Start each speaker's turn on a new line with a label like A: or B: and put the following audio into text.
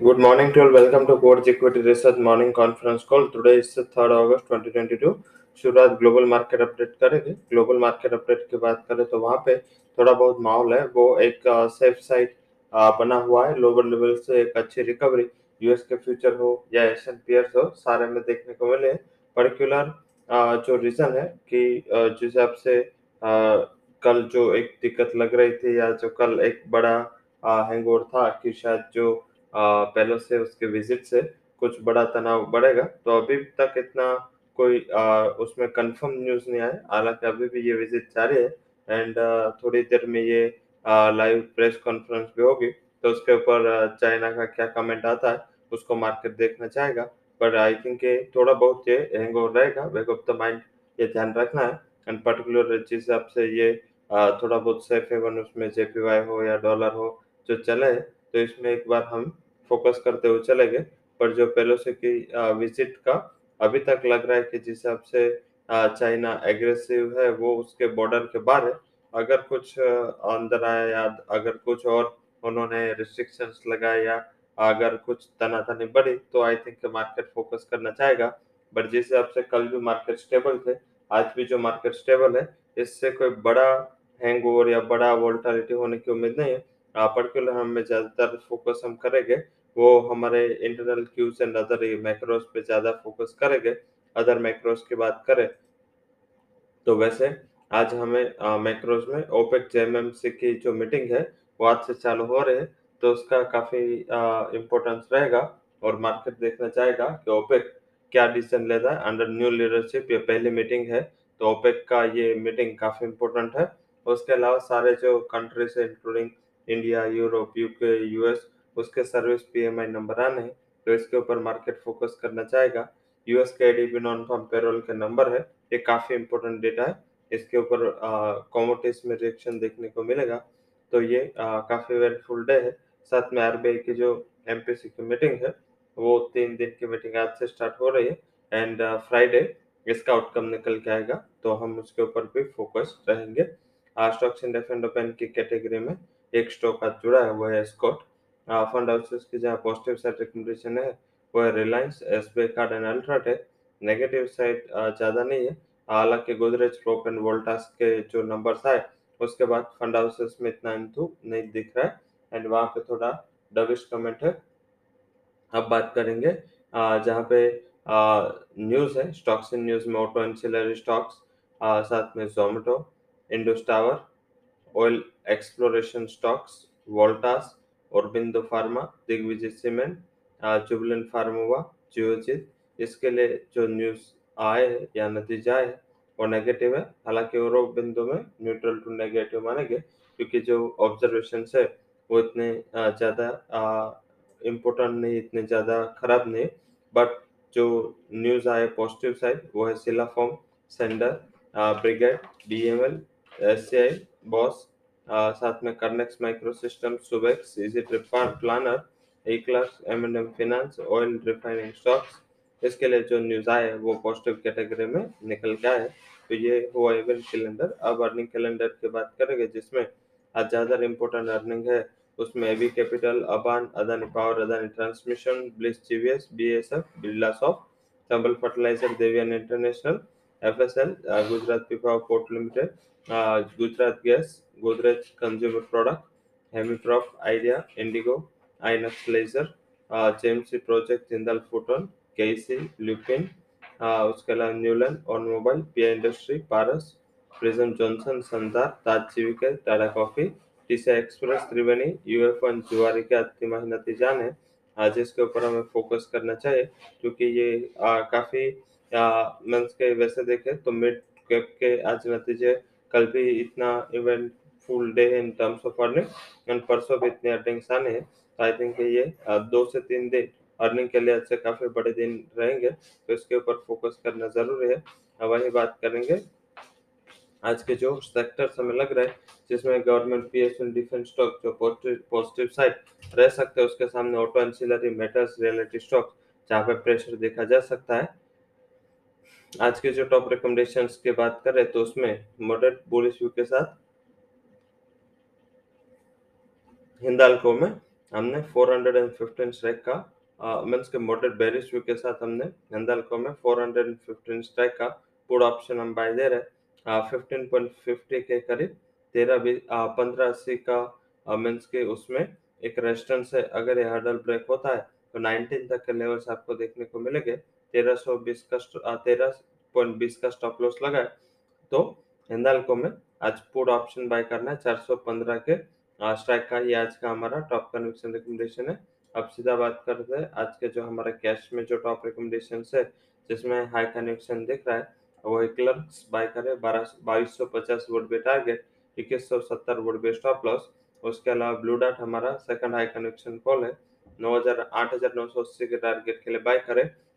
A: Good morning to all. Welcome to Quartz Equity Research Morning Conference Call. Today is 3rd अगस्त 2022. शुरुआत global market update करेंगे global market update की बात करें तो वहाँ पे थोड़ा बहुत माहौल है वो एक सेफ़ साइड बना हुआ है लोअर लेवल से एक अच्छी रिकवरी यूएस के फ्यूचर हो या एशियन पियर्स हो, सारे में देखने को मिले पर्टिकुलर जो रीजन है कि जिस हिसाब से कल जो एक दिक्कत लग रही थी या जो कल एक बड़ा हैंगओवर था कि शायद जो पहले से उसके विज़िट से कुछ बड़ा तनाव बढ़ेगा। तो अभी तक इतना कोई आ, उसमें कंफर्म न्यूज़ नहीं आया। हालाँकि अभी भी ये विज़िट जारी है। एंड थोड़ी देर में ये लाइव प्रेस कॉन्फ्रेंस भी होगी। तो उसके ऊपर चाइना का क्या कमेंट आता है उसको मार्केट देखना चाहेगा। बट आई थिंक थोड़ा बहुत ये हैंग ओवर रहेगा। बैक ऑफ़ द माइंड ये ध्यान रखना है। एंड पर्टिकुलर जिस हिसाब से ये थोड़ा बहुत सेफ़ हेवन उसमें जेपीवाई हो या डॉलर हो जो चले तो इसमें एक बार हम फोकस करते हुए चले गए पर जो पेलोसी की विज़िट का अभी तक लग रहा है कि जिस हिसाब से चाइना एग्रेसिव है, वो उसके बॉर्डर के बाहर है। अगर कुछ अंदर आया या अगर कुछ और उन्होंने रिस्ट्रिक्शंस लगाए या अगर कुछ तनातनी बढ़ी तो आई थिंक मार्केट फोकस करना चाहेगा। बट जिस हिसाब से कल भी मार्केट स्टेबल थे, आज भी जो मार्केट स्टेबल है, इससे कोई बड़ा हैंगओवर या बड़ा वोल्टालिटी होने की उम्मीद नहीं है। पर्टिकुलर हमें ज़्यादातर फोकस हम करेंगे, वो हमारे internal cues and other macros पे ज़्यादा फोकस करेंगे अदर मैक्रोस की बात करें तो वैसे आज हमें मैक्रोस में ओपेक जेएमएमसी की जो मीटिंग है, वो आज से चालू हो रही है तो उसका काफ़ी इम्पोर्टेंस रहेगा और मार्केट देखना चाहेगा कि ओपेक क्या डिसीज़न लेता है। अंडर न्यू लीडरशिप ये पहली मीटिंग है तो ओपेक का ये मीटिंग काफ़ी इम्पोर्टेंट है। उसके अलावा सारे जो कंट्रीज़ है including India Europe UK US उसके सर्विस पीएमआई नंबर आने हैं तो इसके ऊपर मार्केट फोकस करना चाहेगा। यूएस के एडीपी नॉन फार्म पेरोल के नंबर है, ये काफ़ी इंपॉर्टेंट डेटा है। इसके ऊपर कॉमोडिटीज में रिएक्शन देखने को मिलेगा तो ये काफ़ी वेरीफुल डे है। साथ में आरबीआई की जो एमपीसी की मीटिंग है, वो तीन दिन की मीटिंग आज से स्टार्ट हो रही है। एंड फ्राइडे इसका आउटकम निकल के आएगा तो हम उसके ऊपर भी फोकस रहेंगे। स्टॉक्स इन एंड ओपन की कैटेगरी में एक स्टॉक आज जुड़ा है, वो है स्कॉट फंड हाउसेस की जहाँ पॉजिटिव साइड रिकमेंडेशन है, वो है Reliance S B I card and UltraTech negative side ज़्यादा नहीं है। हालाँकि गोदरेज प्रोप एंड वोल्टास के जो नंबर्स आए, उसके बाद फंड हाउसेस में इतना इंथू नहीं दिख रहा है। एंड वहाँ पे थोड़ा डविश कमेंट है। अब बात करेंगे जहाँ पे न्यूज़ है स्टॉक्स इन न्यूज़ में ऑटो एंड एंसिलरी स्टॉक्स साथ में Zomato Indus tower oil exploration stocks Voltas Aurobindo pharma Digvijay cement Jubilant Pharmova Geojit इसके लिए जो न्यूज़ आए या नतीजा आए, वो नेगेटिव है। हालाँकि और बिंदु में न्यूट्रल टू नेगेटिव मानेंगे, क्योंकि जो ऑब्जर्वेशन है, वो इतने ज़्यादा इम्पोर्टेंट नहीं, इतने ज़्यादा खराब नहीं। बट जो न्यूज़ आए पॉजिटिव साइड वो है सिला form sender Brigade D M L S C I Bosch साथ में Kernex microsystems Subex easy trip planner A class M and M finance oil refining stocks इसके लिए जो न्यूज़ आए वो पॉजिटिव कैटेगरी में निकल के आए तो ये हुआ इवेंट कैलेंडर अब अर्निंग कैलेंडर की बात करेंगे, जिसमें आज ज़्यादा इम्पोर्टेंट अर्निंग है। उसमें AV capital Aban Adani power Adani transmission Bliss GVS BSF Birlasoft Chambal fertiliser Devyani international FSL Gujarat Pipavav port limited Gujarat gas Godrej Consumer Product, Hemiprof, Idea, Indigo, Inox Laser, JMC Project, Jindal Photon, KC, Lupin, उसके अलावा Neuland automobile P industry Paras prism Johnson Sandhar Taj Jeevika Tata coffee TC express Triveni UF and Zuari के तिमाही नतीजान है आज इसके ऊपर हमें focus करना चाहिए क्योंकि ये आ, काफ़ी मंथ के वैसे देखें तो मिड कैप के आज नतीजे, कल भी इतना event full day in terms of earning and परसों भी इतने अर्निंग्स आने हैं तो आई थिंक ये दो से तीन दिन अर्निंग के लिए अच्छे काफ़ी बड़े दिन रहेंगे तो इसके ऊपर फोकस करना ज़रूरी है। वही बात करेंगे, आज के जो सेक्टर्स हमें लग रहे हैं, जिसमें government P S defence stock जो पॉजिटिव साइड रह सकते हैं, उसके सामने auto ancillary metals reality stock जहाँ पे प्रेशर देखा जा सकता है। आज के जो टॉप रिकमेंडेशन की बात करें तो उसमें मॉडरेट बुलिश व्यू के साथ हिंदाल्को में हमने 415 स्ट्राइक का मीन्स के मॉडरेट बेरिश व्यू के साथ हमने हिंदाल्को में 415 स्ट्राइक का पुट ऑप्शन हम बाय दे रहे पॉइंट फिफ्टी के करीब, तेरह भी पंद्रह अस्सी का मीन्स के उसमें एक रेजिस्टेंस है। अगर ये हर्डल ब्रेक होता है तो 19 तक के लेवल्स आपको देखने को मिलेंगे। तेरह सौ बीस का तेरह पॉइंट बीस का स्टॉप लॉस लगा है। तो हिंदाल्को में आज पुट ऑप्शन बाय करना है चार सौ पंद्रह के। स्ट्राइक का ये आज का हमारा टॉप कन्विक्शन रिकमेंडेशन है। अब सीधा बात करते हैं आज के जो हमारा कैश में जो टॉप रिकमेंडेशन है, जिसमें हाई कन्विक्शन दिख रहा है वो क्लर्क्स बाय करे। बारह, बाईस सौ पचास वोट बे टारगेट इक्कीस सौ सत्तर वोट बे स्टॉप लॉस उसके अलावा ब्लू डाट हमारा सेकंड हाई कन्विक्शन कॉल है। नौ हज़ार आठ हज़ार नौ सौ अस्सी के टारगेट के लिए बाय करे।